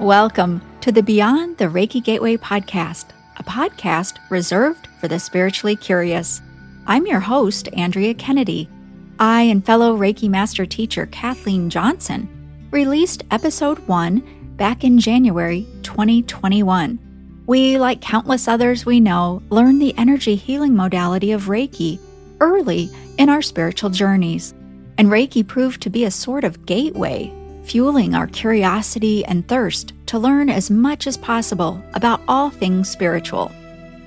Welcome to the Beyond the Reiki Gateway podcast, a podcast reserved for the spiritually curious. I'm your host, Andrea Kennedy. I and fellow Reiki master teacher Kathleen Johnson released episode 1 back in January 2021. We, like countless others we know, learned the energy healing modality of Reiki early in our spiritual journeys. And Reiki proved to be a sort of gateway fueling our curiosity and thirst to learn as much as possible about all things spiritual.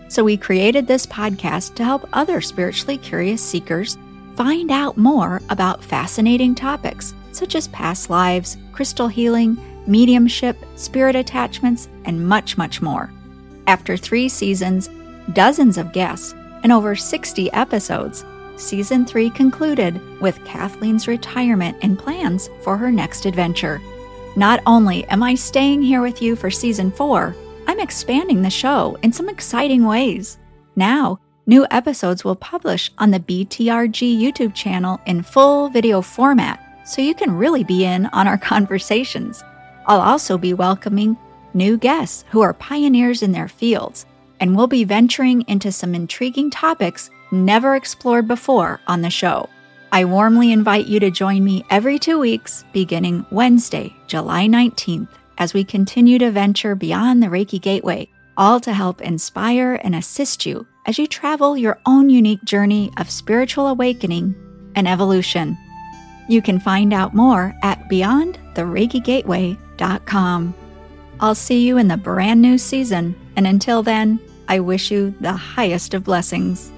So, we created this podcast to help other spiritually curious seekers find out more about fascinating topics such as past lives, crystal healing, mediumship, spirit attachments, and much, much more. After three seasons, dozens of guests, and over 60 episodes, season three concluded with Kathleen's retirement and plans for her next adventure. Not only am I staying here with you for season four, I'm expanding the show in some exciting ways. Now, new episodes will publish on the BTRG YouTube channel in full video format, so you can really be in on our conversations. I'll also be welcoming new guests who are pioneers in their fields, and we'll be venturing into some intriguing topics never explored before on the show. I warmly invite you to join me every two weeks, beginning Wednesday, July 19th, as we continue to venture beyond the Reiki Gateway, all to help inspire and assist you as you travel your own unique journey of spiritual awakening and evolution. You can find out more at beyondthereikigateway.com. I'll see you in the brand new season, and until then, I wish you the highest of blessings.